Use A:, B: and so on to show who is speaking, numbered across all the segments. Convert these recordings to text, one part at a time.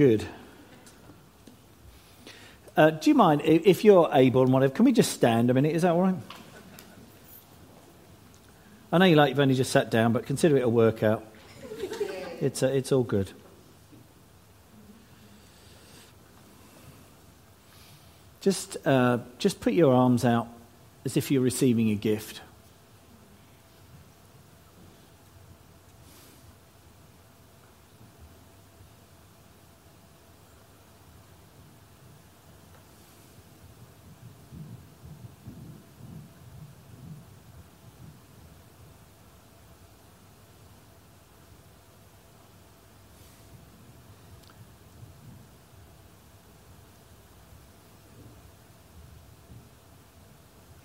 A: Good. Uh, do you mind if you're able and whatever? Can we just stand a minute? Is that all right? I know you like you've only just sat down, but consider it a workout. It's, uh, it's all good. Just, uh, just put your arms out as if you're receiving a gift.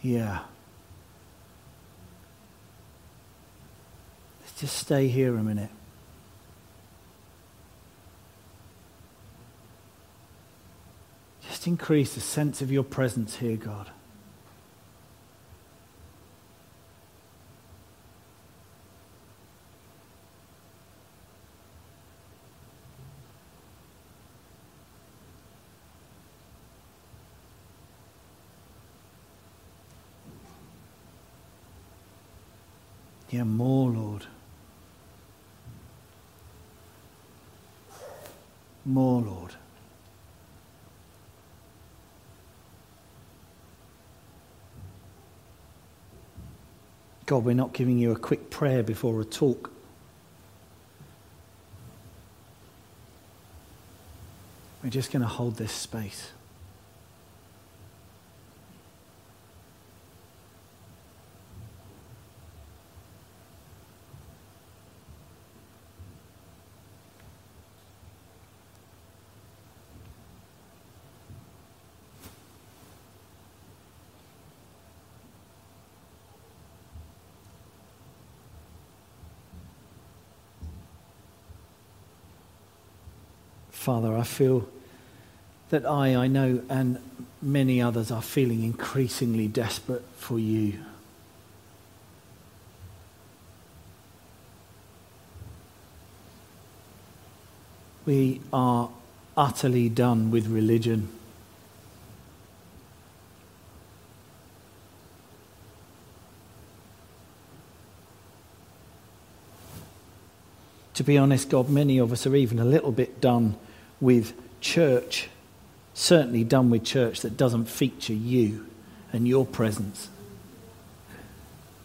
A: Yeah. Let's just stay here a minute. Just increase the sense of your presence here, God. Yeah, more, Lord. More, Lord. God, we're not giving you a quick prayer before a talk. We're just going to hold this space. Father, I feel that I, I know, and many others are feeling increasingly desperate for you. We are utterly done with religion. To be honest, God, many of us are even a little bit done with church, certainly done with church that doesn't feature you and your presence.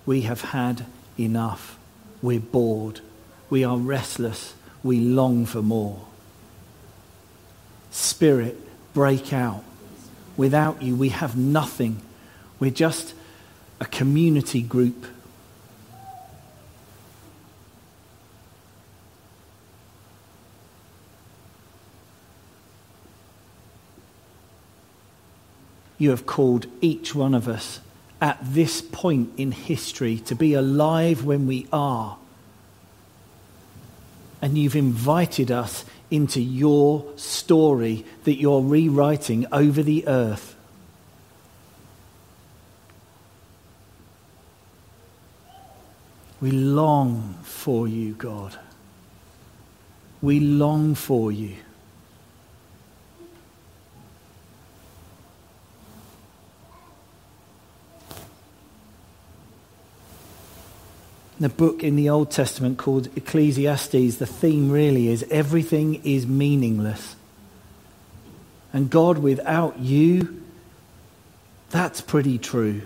A: We have had enough. We're bored. We are restless. We long for more. Spirit, break out. Without you, we have nothing. We're just a community group you have called each one of us at this point in history to be alive when we are. And you've invited us into your story that you're rewriting over the earth. We long for you, God. We long for you. The book in the Old Testament called Ecclesiastes, the theme really is everything is meaningless. And God, without you, that's pretty true.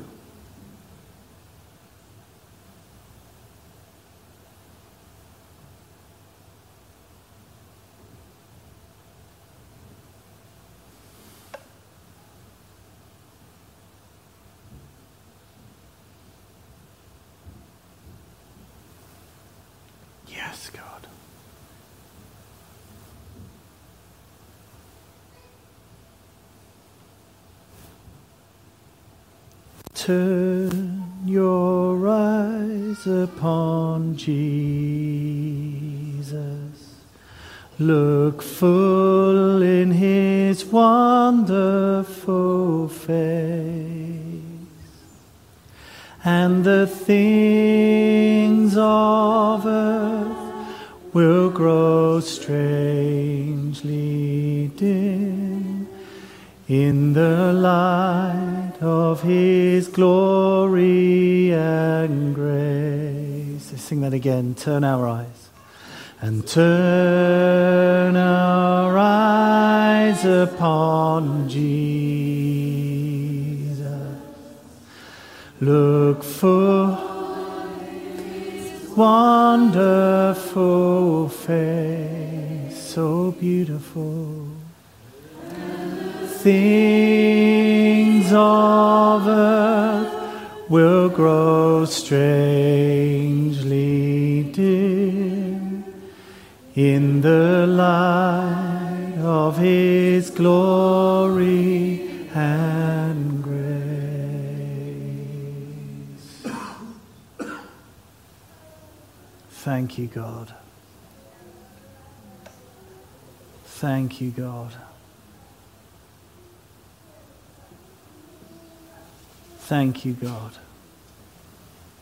A: Turn your eyes upon Jesus. Look full in his wonderful face, and the things of earth will grow strangely dim in the light of his glory and grace. Let's sing that again. Turn our eyes. And turn our eyes upon Jesus. Look for wonderful face, so beautiful. Things of earth will grow strangely dim in the light of His glory and Thank you, God. Thank you, God. Thank you, God.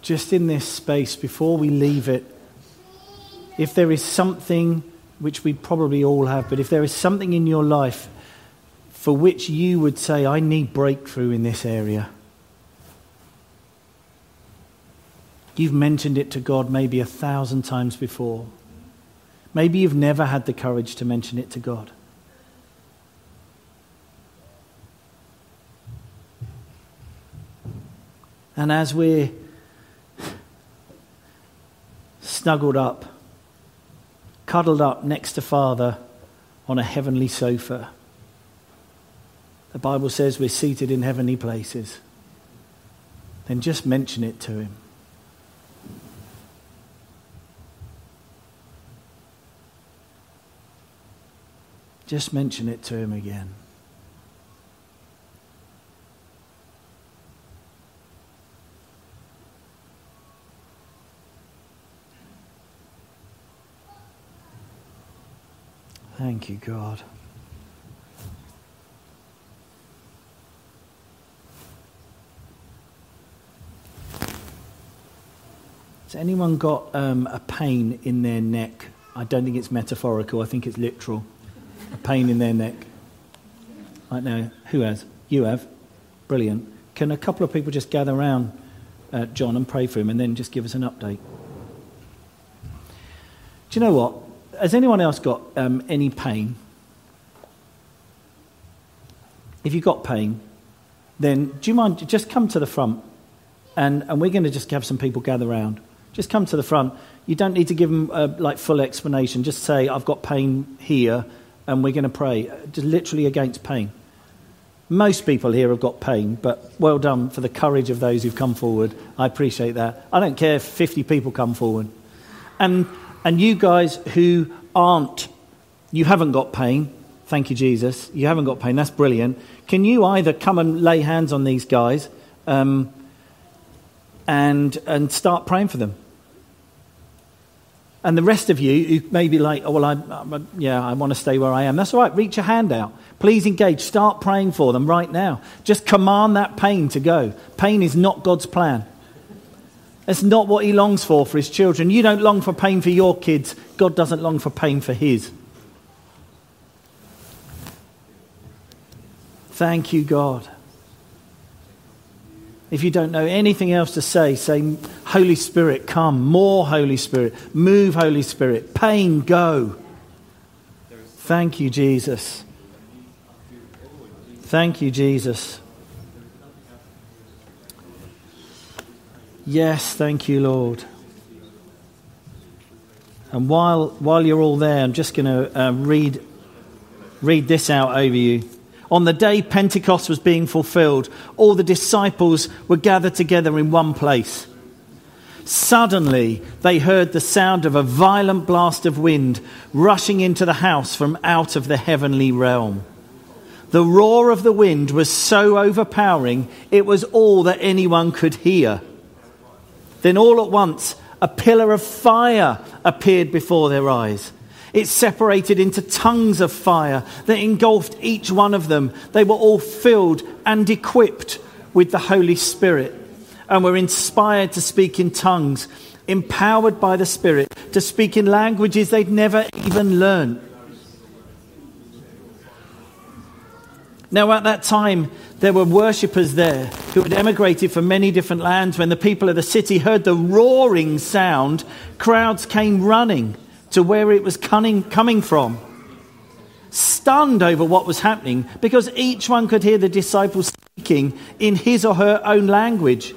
A: Just in this space, before we leave it, if there is something which we probably all have, but if there is something in your life for which you would say, I need breakthrough in this area, you've mentioned it to God maybe a thousand times before. Maybe you've never had the courage to mention it to God. And as we're snuggled up, cuddled up next to Father on a heavenly sofa, the Bible says we're seated in heavenly places. Then just mention it to Him. Just mention it to Him again. Thank you, God. Has anyone got um, a pain in their neck? I don't think it's metaphorical, I think it's literal. A pain in their neck. Right now, who has? You have? Brilliant. Can a couple of people just gather around uh, John and pray for him and then just give us an update? Do you know what? has anyone else got um, any pain? If you've got pain, then do you mind just come to the front and, and we're going to just have some people gather around. Just come to the front. You don't need to give them a like full explanation. Just say, I've got pain here and we're going to pray. Just literally against pain. Most people here have got pain, but well done for the courage of those who've come forward. I appreciate that. I don't care if 50 people come forward. And and you guys who aren't, you haven't got pain, thank you, Jesus, you haven't got pain, that's brilliant. Can you either come and lay hands on these guys um, and, and start praying for them? And the rest of you who may be like, oh, well, I, I, yeah, I want to stay where I am. That's all right. Reach a hand out. Please engage. Start praying for them right now. Just command that pain to go. Pain is not God's plan. That's not what he longs for for his children. You don't long for pain for your kids. God doesn't long for pain for his. Thank you, God. If you don't know anything else to say, say, Holy Spirit, come. More Holy Spirit. Move, Holy Spirit. Pain, go. Thank you, Jesus. Thank you, Jesus. Yes, thank you, Lord. And while, while you're all there, I'm just going to uh, read, read this out over you. On the day Pentecost was being fulfilled, all the disciples were gathered together in one place. Suddenly, they heard the sound of a violent blast of wind rushing into the house from out of the heavenly realm. The roar of the wind was so overpowering, it was all that anyone could hear. Then all at once, a pillar of fire appeared before their eyes. It separated into tongues of fire that engulfed each one of them. They were all filled and equipped with the Holy Spirit and were inspired to speak in tongues, empowered by the Spirit to speak in languages they'd never even learned. Now, at that time, there were worshippers there who had emigrated from many different lands. When the people of the city heard the roaring sound, crowds came running to where it was coming from, stunned over what was happening because each one could hear the disciples speaking in his or her own language.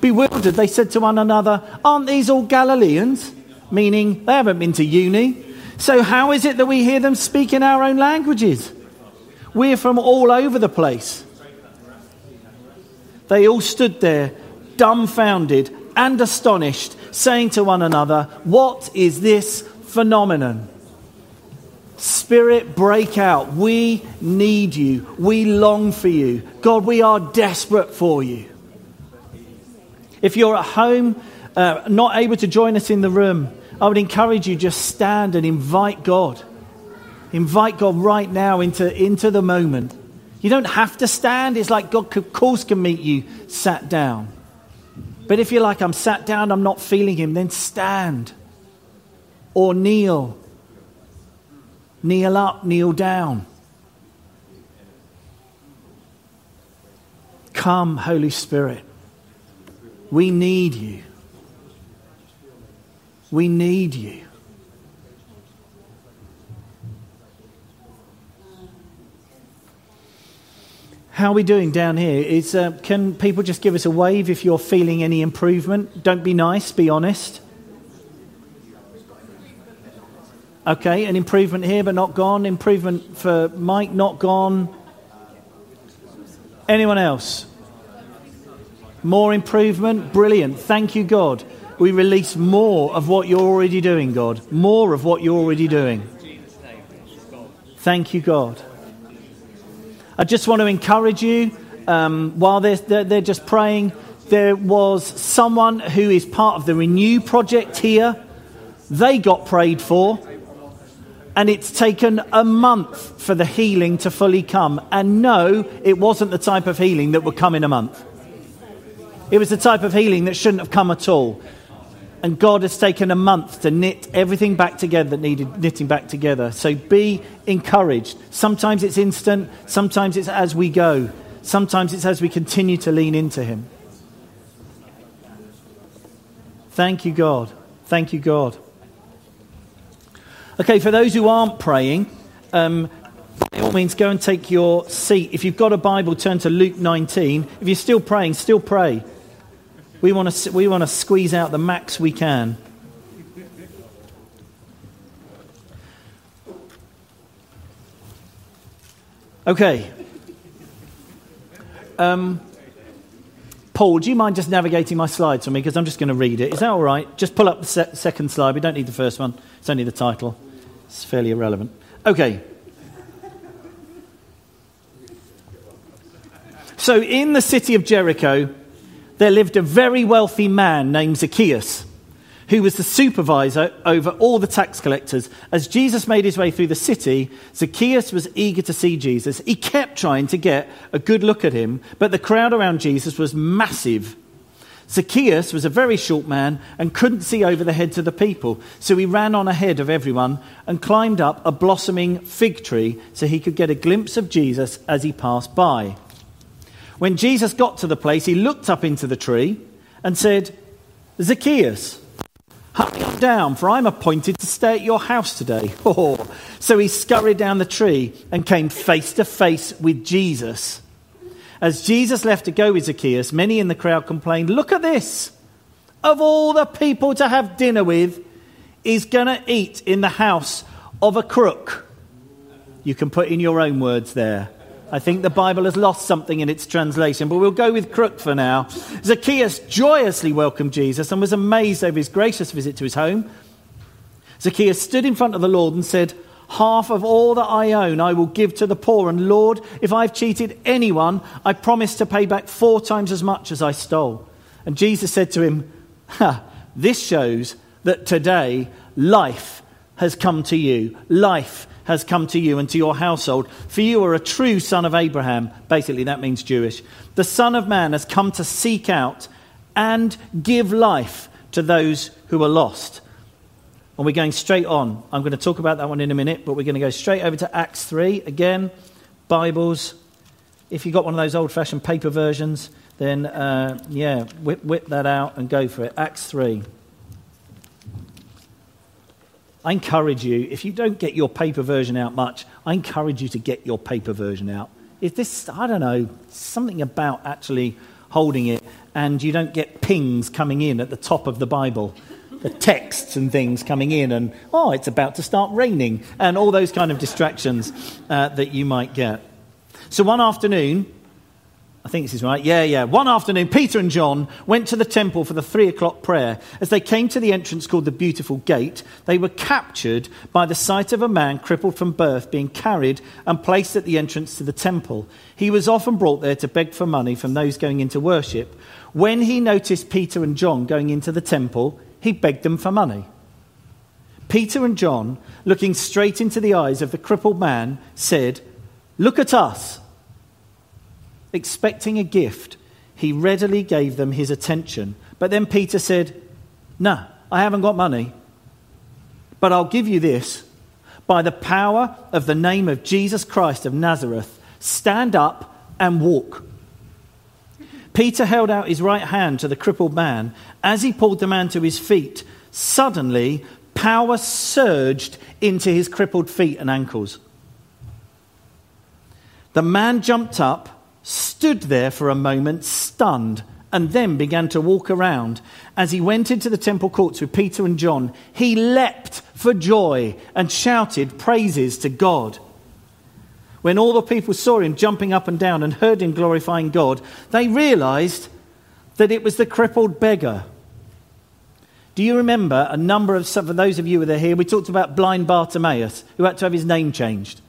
A: Bewildered, they said to one another, Aren't these all Galileans? Meaning they haven't been to uni. So, how is it that we hear them speak in our own languages? We're from all over the place. They all stood there, dumbfounded and astonished, saying to one another, What is this phenomenon? Spirit, break out. We need you. We long for you. God, we are desperate for you. If you're at home, uh, not able to join us in the room, I would encourage you just stand and invite God. Invite God right now into, into the moment. You don't have to stand. It's like God, of course, can meet you sat down. But if you're like, I'm sat down, I'm not feeling Him, then stand or kneel. Kneel up, kneel down. Come, Holy Spirit. We need you. We need you. How are we doing down here? Is, uh, can people just give us a wave if you're feeling any improvement? Don't be nice, be honest. Okay, an improvement here but not gone. Improvement for Mike, not gone. Anyone else? More improvement? Brilliant. Thank you, God. We release more of what you're already doing, God. More of what you're already doing. Thank you, God. I just want to encourage you um, while they're, they're, they're just praying. There was someone who is part of the Renew project here. They got prayed for, and it's taken a month for the healing to fully come. And no, it wasn't the type of healing that would come in a month. It was the type of healing that shouldn't have come at all. And God has taken a month to knit everything back together that needed knitting back together. So be encouraged. Sometimes it's instant, sometimes it's as we go, sometimes it's as we continue to lean into Him. Thank you, God. Thank you, God. Okay, for those who aren't praying, um, by all means, go and take your seat. If you've got a Bible, turn to Luke 19. If you're still praying, still pray. We want to, we want to squeeze out the max we can. Okay. Um, Paul, do you mind just navigating my slides for me? Because I'm just going to read it. Is that all right? Just pull up the se- second slide. We don't need the first one, it's only the title. It's fairly irrelevant. Okay. So, in the city of Jericho, there lived a very wealthy man named Zacchaeus, who was the supervisor over all the tax collectors. As Jesus made his way through the city, Zacchaeus was eager to see Jesus. He kept trying to get a good look at him, but the crowd around Jesus was massive. Zacchaeus was a very short man and couldn't see over the heads of the people, so he ran on ahead of everyone and climbed up a blossoming fig tree so he could get a glimpse of Jesus as he passed by. When Jesus got to the place, he looked up into the tree and said, Zacchaeus, hurry on down, for I'm appointed to stay at your house today. So he scurried down the tree and came face to face with Jesus. As Jesus left to go with Zacchaeus, many in the crowd complained, Look at this! Of all the people to have dinner with, he's going to eat in the house of a crook. You can put in your own words there. I think the Bible has lost something in its translation, but we'll go with crook for now. Zacchaeus joyously welcomed Jesus and was amazed over his gracious visit to his home. Zacchaeus stood in front of the Lord and said, Half of all that I own I will give to the poor. And Lord, if I've cheated anyone, I promise to pay back four times as much as I stole. And Jesus said to him, ha, This shows that today life has come to you. Life has come to you and to your household. For you are a true son of Abraham. Basically, that means Jewish. The Son of Man has come to seek out and give life to those who are lost. And we're going straight on. I'm going to talk about that one in a minute, but we're going to go straight over to Acts 3. Again, Bibles, if you've got one of those old fashioned paper versions, then uh, yeah, whip, whip that out and go for it. Acts 3. I encourage you, if you don't get your paper version out much, I encourage you to get your paper version out. If this, I don't know, something about actually holding it and you don't get pings coming in at the top of the Bible, the texts and things coming in, and oh, it's about to start raining, and all those kind of distractions uh, that you might get. So one afternoon, I think this is right. Yeah, yeah. One afternoon, Peter and John went to the temple for the three o'clock prayer. As they came to the entrance called the Beautiful Gate, they were captured by the sight of a man crippled from birth being carried and placed at the entrance to the temple. He was often brought there to beg for money from those going into worship. When he noticed Peter and John going into the temple, he begged them for money. Peter and John, looking straight into the eyes of the crippled man, said, Look at us. Expecting a gift, he readily gave them his attention. But then Peter said, No, I haven't got money. But I'll give you this. By the power of the name of Jesus Christ of Nazareth, stand up and walk. Peter held out his right hand to the crippled man. As he pulled the man to his feet, suddenly power surged into his crippled feet and ankles. The man jumped up stood there for a moment, stunned, and then began to walk around. As he went into the temple courts with Peter and John, he leapt for joy and shouted praises to God. When all the people saw him jumping up and down and heard him glorifying God, they realized that it was the crippled beggar. Do you remember a number of, for those of you who are here, we talked about blind Bartimaeus, who had to have his name changed.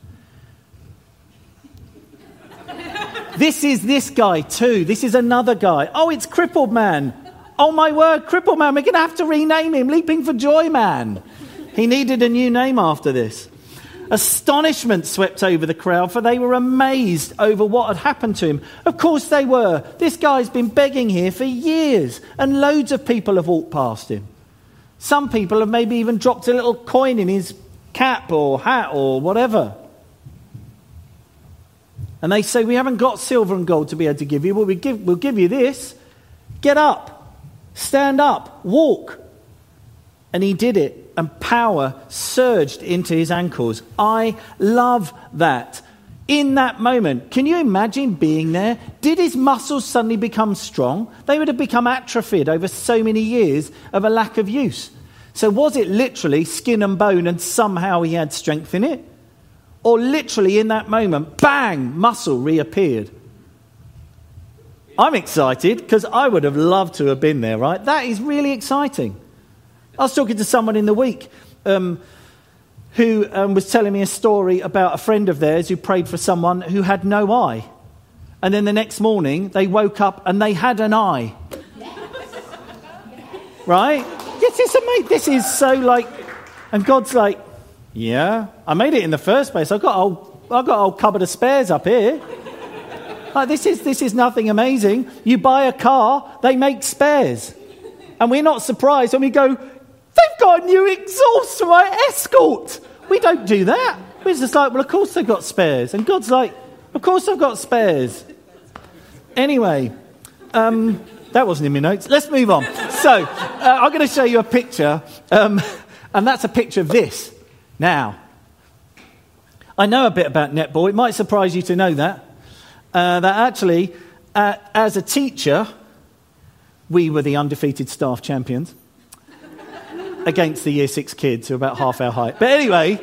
A: This is this guy too. This is another guy. Oh, it's Crippled Man. Oh, my word, Crippled Man. We're going to have to rename him Leaping for Joy Man. He needed a new name after this. Astonishment swept over the crowd, for they were amazed over what had happened to him. Of course they were. This guy's been begging here for years, and loads of people have walked past him. Some people have maybe even dropped a little coin in his cap or hat or whatever. And they say, We haven't got silver and gold to be able to give you, but we give, we'll give you this. Get up, stand up, walk. And he did it, and power surged into his ankles. I love that. In that moment, can you imagine being there? Did his muscles suddenly become strong? They would have become atrophied over so many years of a lack of use. So, was it literally skin and bone and somehow he had strength in it? or literally in that moment, bang, muscle reappeared. I'm excited because I would have loved to have been there, right? That is really exciting. I was talking to someone in the week um, who um, was telling me a story about a friend of theirs who prayed for someone who had no eye. And then the next morning, they woke up and they had an eye. right? This is amazing. This is so like, and God's like, yeah, I made it in the first place. I've got a whole, I've got a whole cupboard of spares up here. Like, this, is, this is nothing amazing. You buy a car, they make spares. And we're not surprised when we go, got a new exhaust for my escort. We don't do that. We're just like, well, of course they've got spares. And God's like, of course I've got spares. Anyway, um, that wasn't in my notes. Let's move on. So, uh, I'm going to show you a picture, um, and that's a picture of this. Now, I know a bit about netball. It might surprise you to know that. Uh, that actually, uh, as a teacher, we were the undefeated staff champions against the year six kids who are about half our height. But anyway,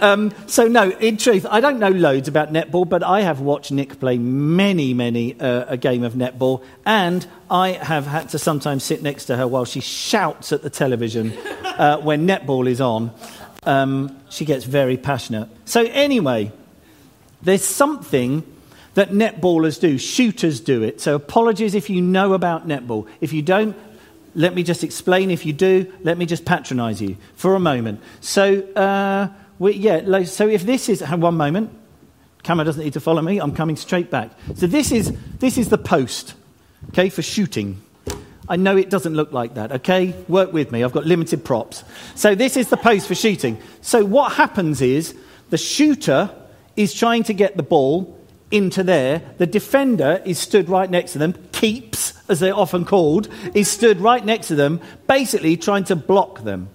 A: um, so no, in truth, I don't know loads about netball, but I have watched Nick play many, many uh, a game of netball, and I have had to sometimes sit next to her while she shouts at the television uh, when netball is on um, she gets very passionate. So, anyway, there's something that netballers do, shooters do it. So, apologies if you know about netball. If you don't, let me just explain. If you do, let me just patronize you for a moment. So, uh, we, yeah, so if this is, one moment, camera doesn't need to follow me, I'm coming straight back. So, this is, this is the post, okay, for shooting. I know it doesn't look like that, okay? Work with me. I've got limited props. So, this is the post for shooting. So, what happens is the shooter is trying to get the ball into there. The defender is stood right next to them. Keeps, as they're often called, is stood right next to them, basically trying to block them.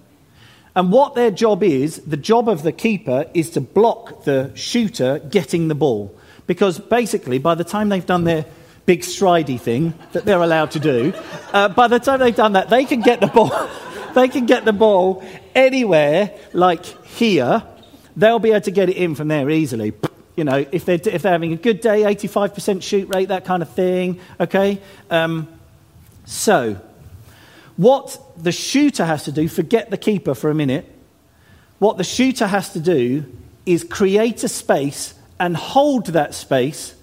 A: And what their job is, the job of the keeper is to block the shooter getting the ball. Because basically, by the time they've done their big stridey thing that they're allowed to do, uh, by the time they've done that, they can get the ball. they can get the ball anywhere, like here. They'll be able to get it in from there easily. You know, if they're, if they're having a good day, 85% shoot rate, that kind of thing. Okay? Um, so, what the shooter has to do, forget the keeper for a minute, what the shooter has to do is create a space and hold that space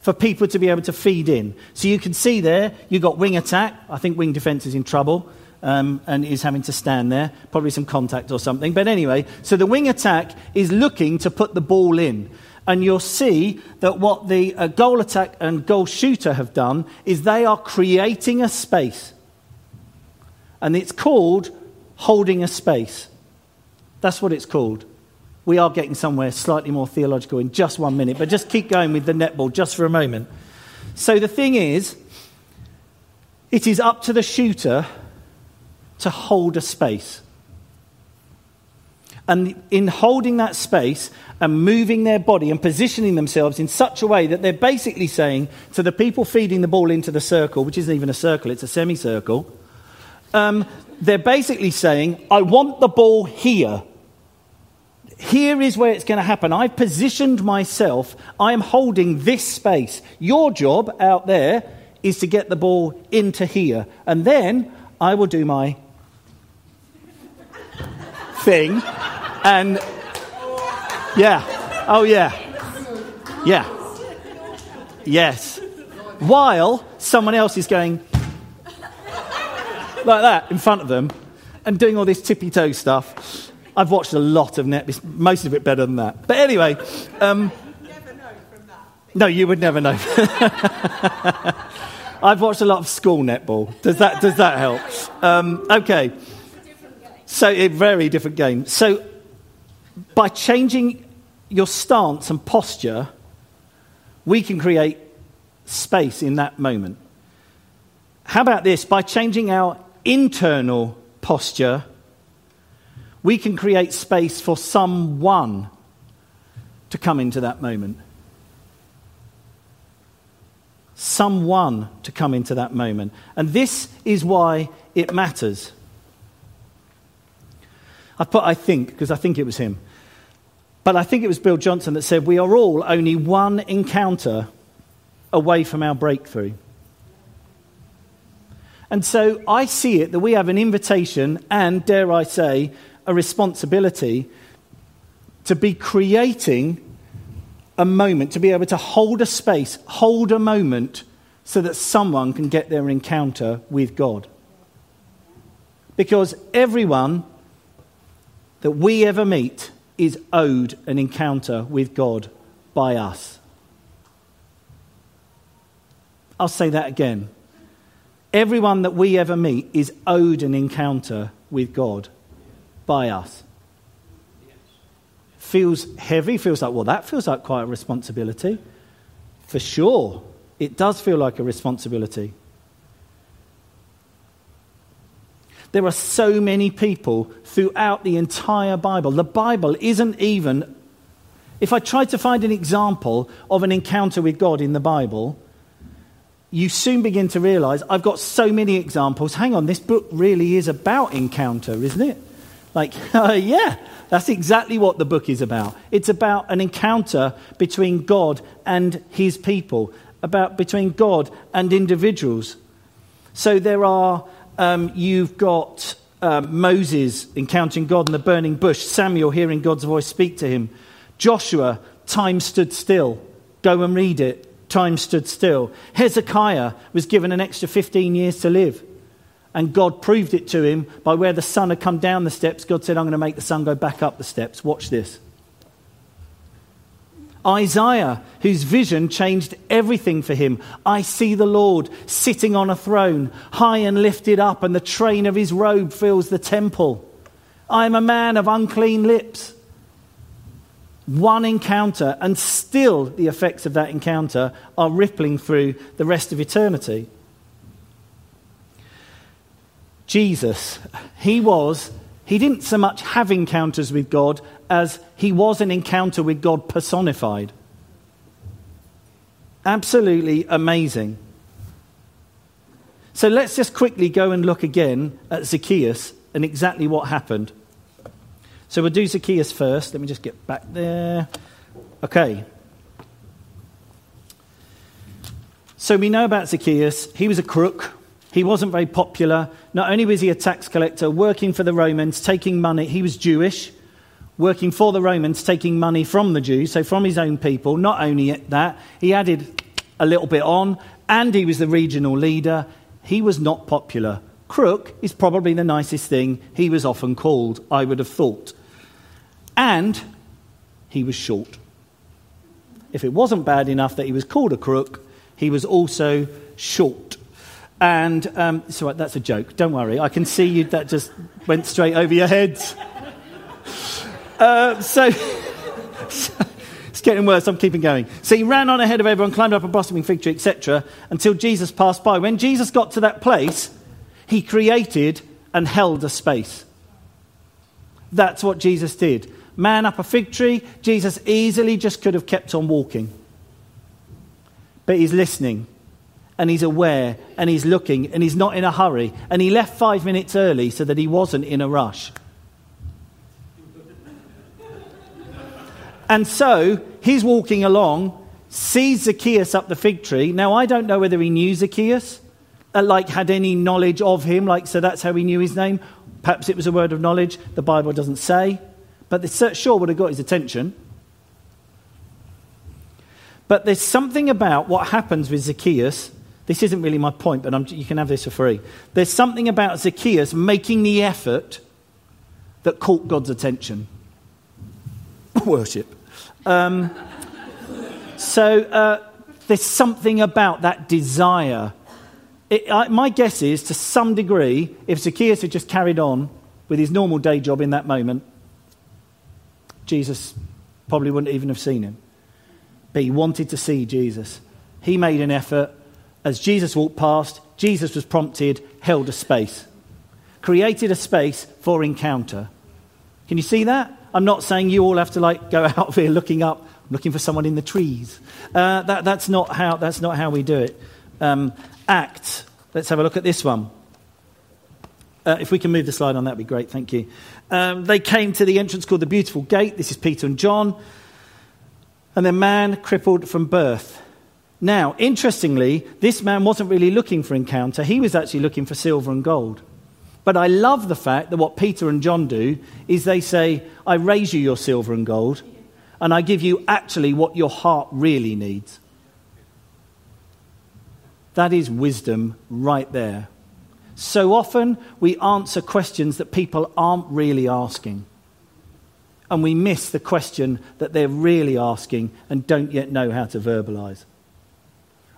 A: for people to be able to feed in. So you can see there, you've got wing attack. I think wing defense is in trouble um, and is having to stand there, probably some contact or something. But anyway, so the wing attack is looking to put the ball in. And you'll see that what the uh, goal attack and goal shooter have done is they are creating a space. And it's called holding a space. That's what it's called. We are getting somewhere slightly more theological in just one minute, but just keep going with the netball just for a moment. So the thing is, it is up to the shooter to hold a space. And in holding that space and moving their body and positioning themselves in such a way that they're basically saying to the people feeding the ball into the circle, which isn't even a circle, it's a semicircle, um, they're basically saying, I want the ball here. Here is where it's going to happen. I've positioned myself. I am holding this space. Your job out there is to get the ball into here. And then I will do my thing. And yeah. Oh, yeah. Yeah. Yes. While someone else is going like that in front of them and doing all this tippy toe stuff. I've watched a lot of net, most of it better than that. But anyway, um, no, you would never know. I've watched a lot of school netball. Does that, does that help? Um, okay. So, a very different game. So, by changing your stance and posture, we can create space in that moment. How about this? By changing our internal posture, we can create space for someone to come into that moment. Someone to come into that moment. And this is why it matters. I put I think, because I think it was him. But I think it was Bill Johnson that said, We are all only one encounter away from our breakthrough. And so I see it that we have an invitation and, dare I say, a responsibility to be creating a moment, to be able to hold a space, hold a moment, so that someone can get their encounter with God. Because everyone that we ever meet is owed an encounter with God by us. I'll say that again. Everyone that we ever meet is owed an encounter with God by us. Feels heavy, feels like, well, that feels like quite a responsibility. For sure, it does feel like a responsibility. There are so many people throughout the entire Bible. The Bible isn't even. If I tried to find an example of an encounter with God in the Bible, you soon begin to realize I've got so many examples. Hang on, this book really is about encounter, isn't it? Like, uh, yeah, that's exactly what the book is about. It's about an encounter between God and his people, about between God and individuals. So there are um, you've got um, Moses encountering God in the burning bush, Samuel hearing God's voice speak to him, Joshua, time stood still. Go and read it. Time stood still. Hezekiah was given an extra 15 years to live. And God proved it to him by where the sun had come down the steps. God said, I'm going to make the sun go back up the steps. Watch this. Isaiah, whose vision changed everything for him. I see the Lord sitting on a throne, high and lifted up, and the train of his robe fills the temple. I am a man of unclean lips. one encounter, and still the effects of that encounter are rippling through the rest of eternity. Jesus, he was, he didn't so much have encounters with God as he was an encounter with God personified. Absolutely amazing. So let's just quickly go and look again at Zacchaeus and exactly what happened. So we'll do Zacchaeus first. Let me just get back there. Okay. So we know about Zacchaeus. He was a crook. He wasn't very popular. Not only was he a tax collector, working for the Romans, taking money, he was Jewish, working for the Romans, taking money from the Jews, so from his own people. Not only that, he added a little bit on, and he was the regional leader. He was not popular. Crook is probably the nicest thing he was often called, I would have thought. And he was short. If it wasn't bad enough that he was called a crook, he was also short. And um, so that's a joke. Don't worry. I can see you. That just went straight over your heads. Uh, so, so, it's getting worse. I'm keeping going. So he ran on ahead of everyone, climbed up a blossoming fig tree, etc., until Jesus passed by. When Jesus got to that place, he created and held a space. That's what Jesus did man up a fig tree, Jesus easily just could have kept on walking. But he's listening and he's aware and he's looking and he's not in a hurry. And he left five minutes early so that he wasn't in a rush. And so he's walking along, sees Zacchaeus up the fig tree. Now, I don't know whether he knew Zacchaeus, uh, like had any knowledge of him, like so that's how he knew his name. Perhaps it was a word of knowledge. The Bible doesn't say but they sure would have got his attention. But there's something about what happens with Zacchaeus. This isn't really my point, but I'm, you can have this for free. There's something about Zacchaeus making the effort that caught God's attention. Worship. Um, so uh, there's something about that desire. It, I, my guess is, to some degree, if Zacchaeus had just carried on with his normal day job in that moment, Jesus probably wouldn't even have seen him. But he wanted to see Jesus. He made an effort. As Jesus walked past, Jesus was prompted, held a space, created a space for encounter. Can you see that? I'm not saying you all have to like go out here looking up, looking for someone in the trees. Uh, that, that's, not how, that's not how we do it. Um, Acts. Let's have a look at this one. Uh, if we can move the slide on, that'd be great. Thank you. Um, they came to the entrance called the Beautiful Gate. This is Peter and John. And the man crippled from birth. Now, interestingly, this man wasn't really looking for encounter. He was actually looking for silver and gold. But I love the fact that what Peter and John do is they say, I raise you your silver and gold, and I give you actually what your heart really needs. That is wisdom right there. So often we answer questions that people aren't really asking. And we miss the question that they're really asking and don't yet know how to verbalize.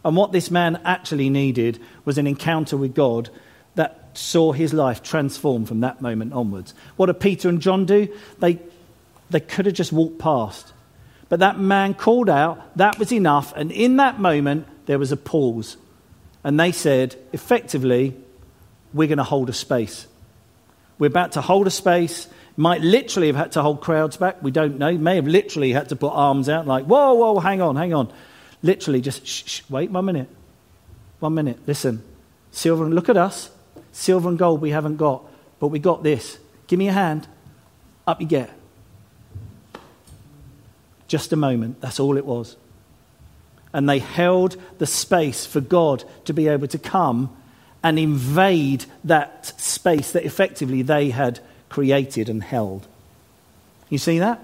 A: And what this man actually needed was an encounter with God that saw his life transform from that moment onwards. What did Peter and John do? They, they could have just walked past. But that man called out, that was enough. And in that moment, there was a pause. And they said, effectively, we're going to hold a space. We're about to hold a space. Might literally have had to hold crowds back. We don't know. May have literally had to put arms out, like, whoa, whoa, hang on, hang on. Literally just, shh, shh, wait one minute. One minute. Listen. Silver look at us. Silver and gold we haven't got, but we got this. Give me a hand. Up you get. Just a moment. That's all it was. And they held the space for God to be able to come and invade that space that effectively they had created and held. You see that?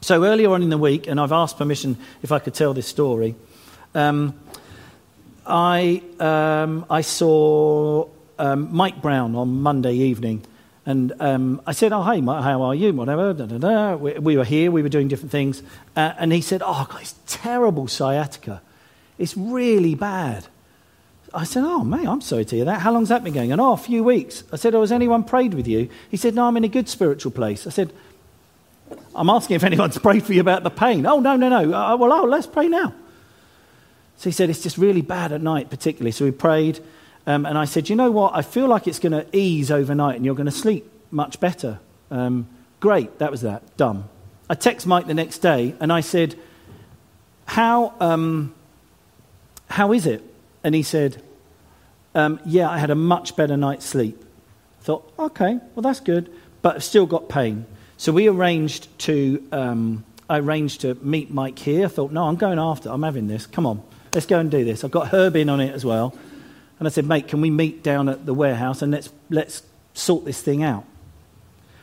A: So earlier on in the week, and I've asked permission if I could tell this story, um, I, um, I saw um, Mike Brown on Monday evening. And um, I said, Oh, hey, Mike, how are you? Whatever. Da, da, da. We, we, were here, we were doing different things. Uh, and he said, Oh, God, it's terrible sciatica. It's really bad. I said, Oh, mate, I'm sorry to hear that. How long's that been going on? Oh, a few weeks. I said, Oh, has anyone prayed with you? He said, No, I'm in a good spiritual place. I said, I'm asking if anyone's prayed for you about the pain. Oh, no, no, no. Uh, well, oh, let's pray now. So he said, It's just really bad at night, particularly. So we prayed. Um, and I said, You know what? I feel like it's going to ease overnight and you're going to sleep much better. Um, great. That was that. Dumb. I text Mike the next day and I said, How, um, how is it? And he said, um, Yeah, I had a much better night's sleep. I thought, Okay, well, that's good. But I've still got pain. So we arranged to, um, I arranged to meet Mike here. I thought, No, I'm going after. I'm having this. Come on. Let's go and do this. I've got Herb in on it as well. And I said, mate, can we meet down at the warehouse and let's, let's sort this thing out?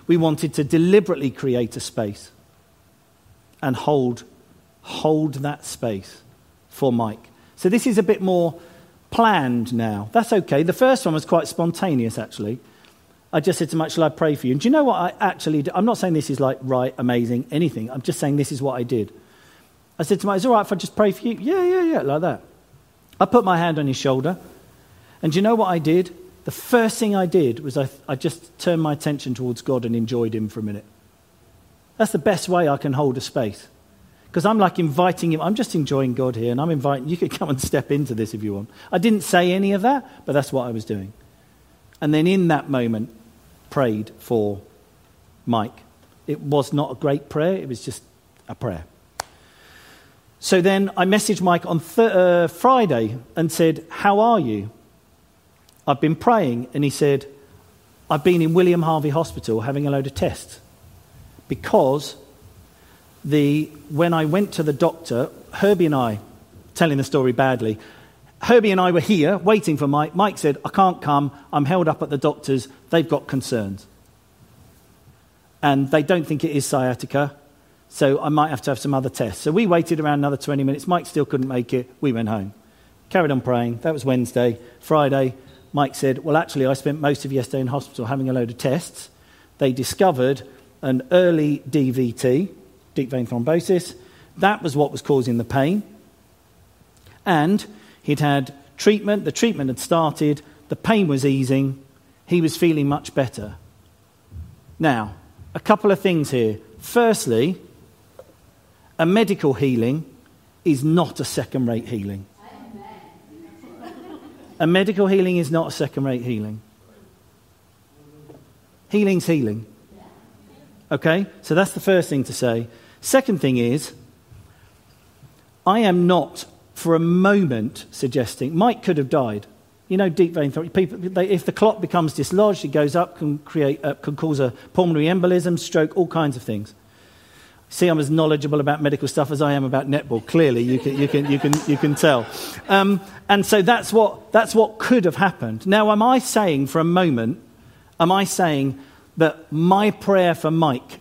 A: We wanted to deliberately create a space and hold, hold that space for Mike. So this is a bit more planned now. That's okay. The first one was quite spontaneous, actually. I just said to Mike, shall I pray for you? And do you know what I actually did? I'm not saying this is like right, amazing, anything. I'm just saying this is what I did. I said to Mike, Is it all right if I just pray for you? Yeah, yeah, yeah, like that. I put my hand on his shoulder. And you know what I did? The first thing I did was I, I just turned my attention towards God and enjoyed Him for a minute. That's the best way I can hold a space. Because I'm like inviting Him. I'm just enjoying God here, and I'm inviting you could come and step into this if you want. I didn't say any of that, but that's what I was doing. And then in that moment, prayed for Mike. It was not a great prayer, it was just a prayer. So then I messaged Mike on th- uh, Friday and said, How are you? I've been praying. And he said, I've been in William Harvey Hospital having a load of tests. Because the, when I went to the doctor, Herbie and I, telling the story badly, Herbie and I were here waiting for Mike. Mike said, I can't come. I'm held up at the doctor's. They've got concerns. And they don't think it is sciatica. So I might have to have some other tests. So we waited around another 20 minutes. Mike still couldn't make it. We went home. Carried on praying. That was Wednesday. Friday, Mike said, Well, actually, I spent most of yesterday in hospital having a load of tests. They discovered an early DVT, deep vein thrombosis. That was what was causing the pain. And he'd had treatment. The treatment had started. The pain was easing. He was feeling much better. Now, a couple of things here. Firstly, a medical healing is not a second rate healing. A medical healing is not a second rate healing. Healing's healing. Okay? So that's the first thing to say. Second thing is, I am not for a moment suggesting Mike could have died. You know, deep vein people, they, if the clot becomes dislodged, it goes up, can create, uh, can cause a pulmonary embolism, stroke, all kinds of things see I'm as knowledgeable about medical stuff as I am about netball. Clearly, you can, you can, you can, you can tell. Um, and so that's what, that's what could have happened. Now, am I saying for a moment, am I saying that my prayer for Mike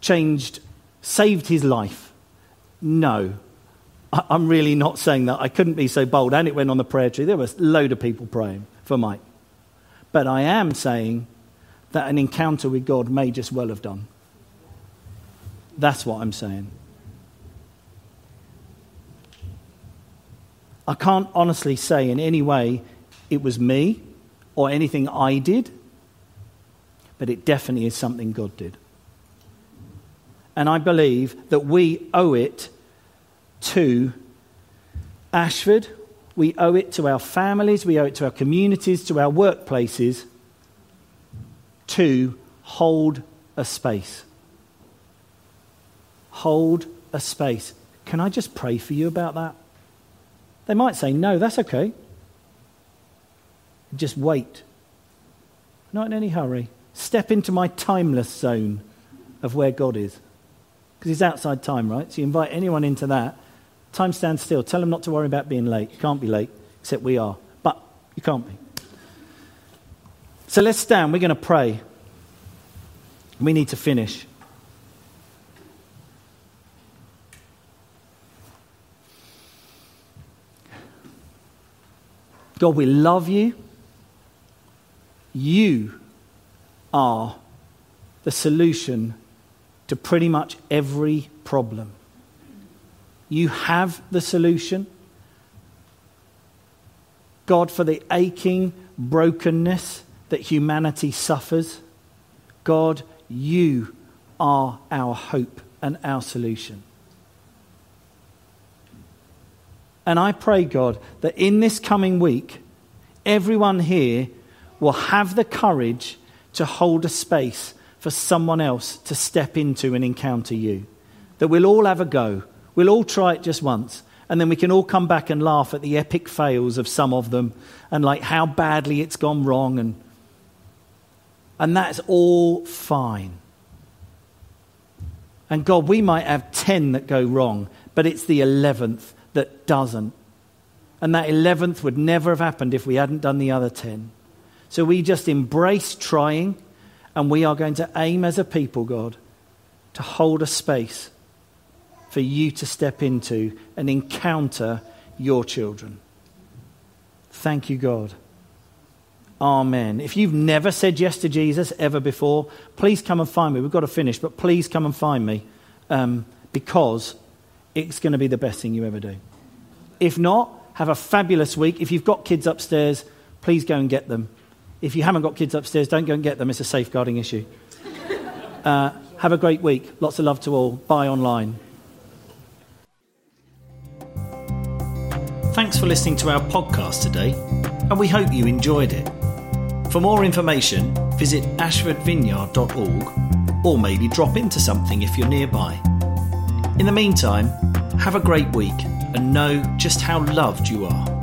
A: changed, saved his life? No. I, I'm really not saying that. I couldn't be so bold. And it went on the prayer tree. There was a load of people praying for Mike. But I am saying that an encounter with God may just well have done. That's what I'm saying. I can't honestly say in any way it was me or anything I did, but it definitely is something God did. And I believe that we owe it to Ashford, we owe it to our families, we owe it to our communities, to our workplaces to hold a space hold a space. Can I just pray for you about that? They might say, no, that's okay. Just wait. Not in any hurry. Step into my timeless zone of where God is. Because he's outside time, right? So you invite anyone into that. Time stands still. Tell them not to worry about being late. You can't be late, except we are. But you can't be. So let's stand. We're going to pray. We need to finish. God, we love you. You are the solution to pretty much every problem. You have the solution. God, for the aching brokenness that humanity suffers, God, you are our hope and our solution. And I pray, God, that in this coming week, everyone here will have the courage to hold a space for someone else to step into and encounter you. That we'll all have a go. We'll all try it just once. And then we can all come back and laugh at the epic fails of some of them and like how badly it's gone wrong. And, and that's all fine. And God, we might have 10 that go wrong, but it's the 11th that doesn't. And that 11th would never have happened if we hadn't done the other 10. So we just embrace trying, and we are going to aim as a people, God, to hold a space for you to step into and encounter your children. Thank you, God. Amen. If you've never said yes to Jesus ever before, please come and find me. We've got to finish, but please come and find me um, because it's going to be the best thing you ever do. If not, have a fabulous week. If you've got kids upstairs, please go and get them. If you haven't got kids upstairs, don't go and get them. It's a safeguarding issue. Uh, have a great week. Lots of love to all. Bye online. Thanks for listening to our podcast today, and we hope you enjoyed it. For more information, visit ashfordvineyard.org or maybe drop into something if you're nearby. In the meantime, have a great week and know just how loved you are.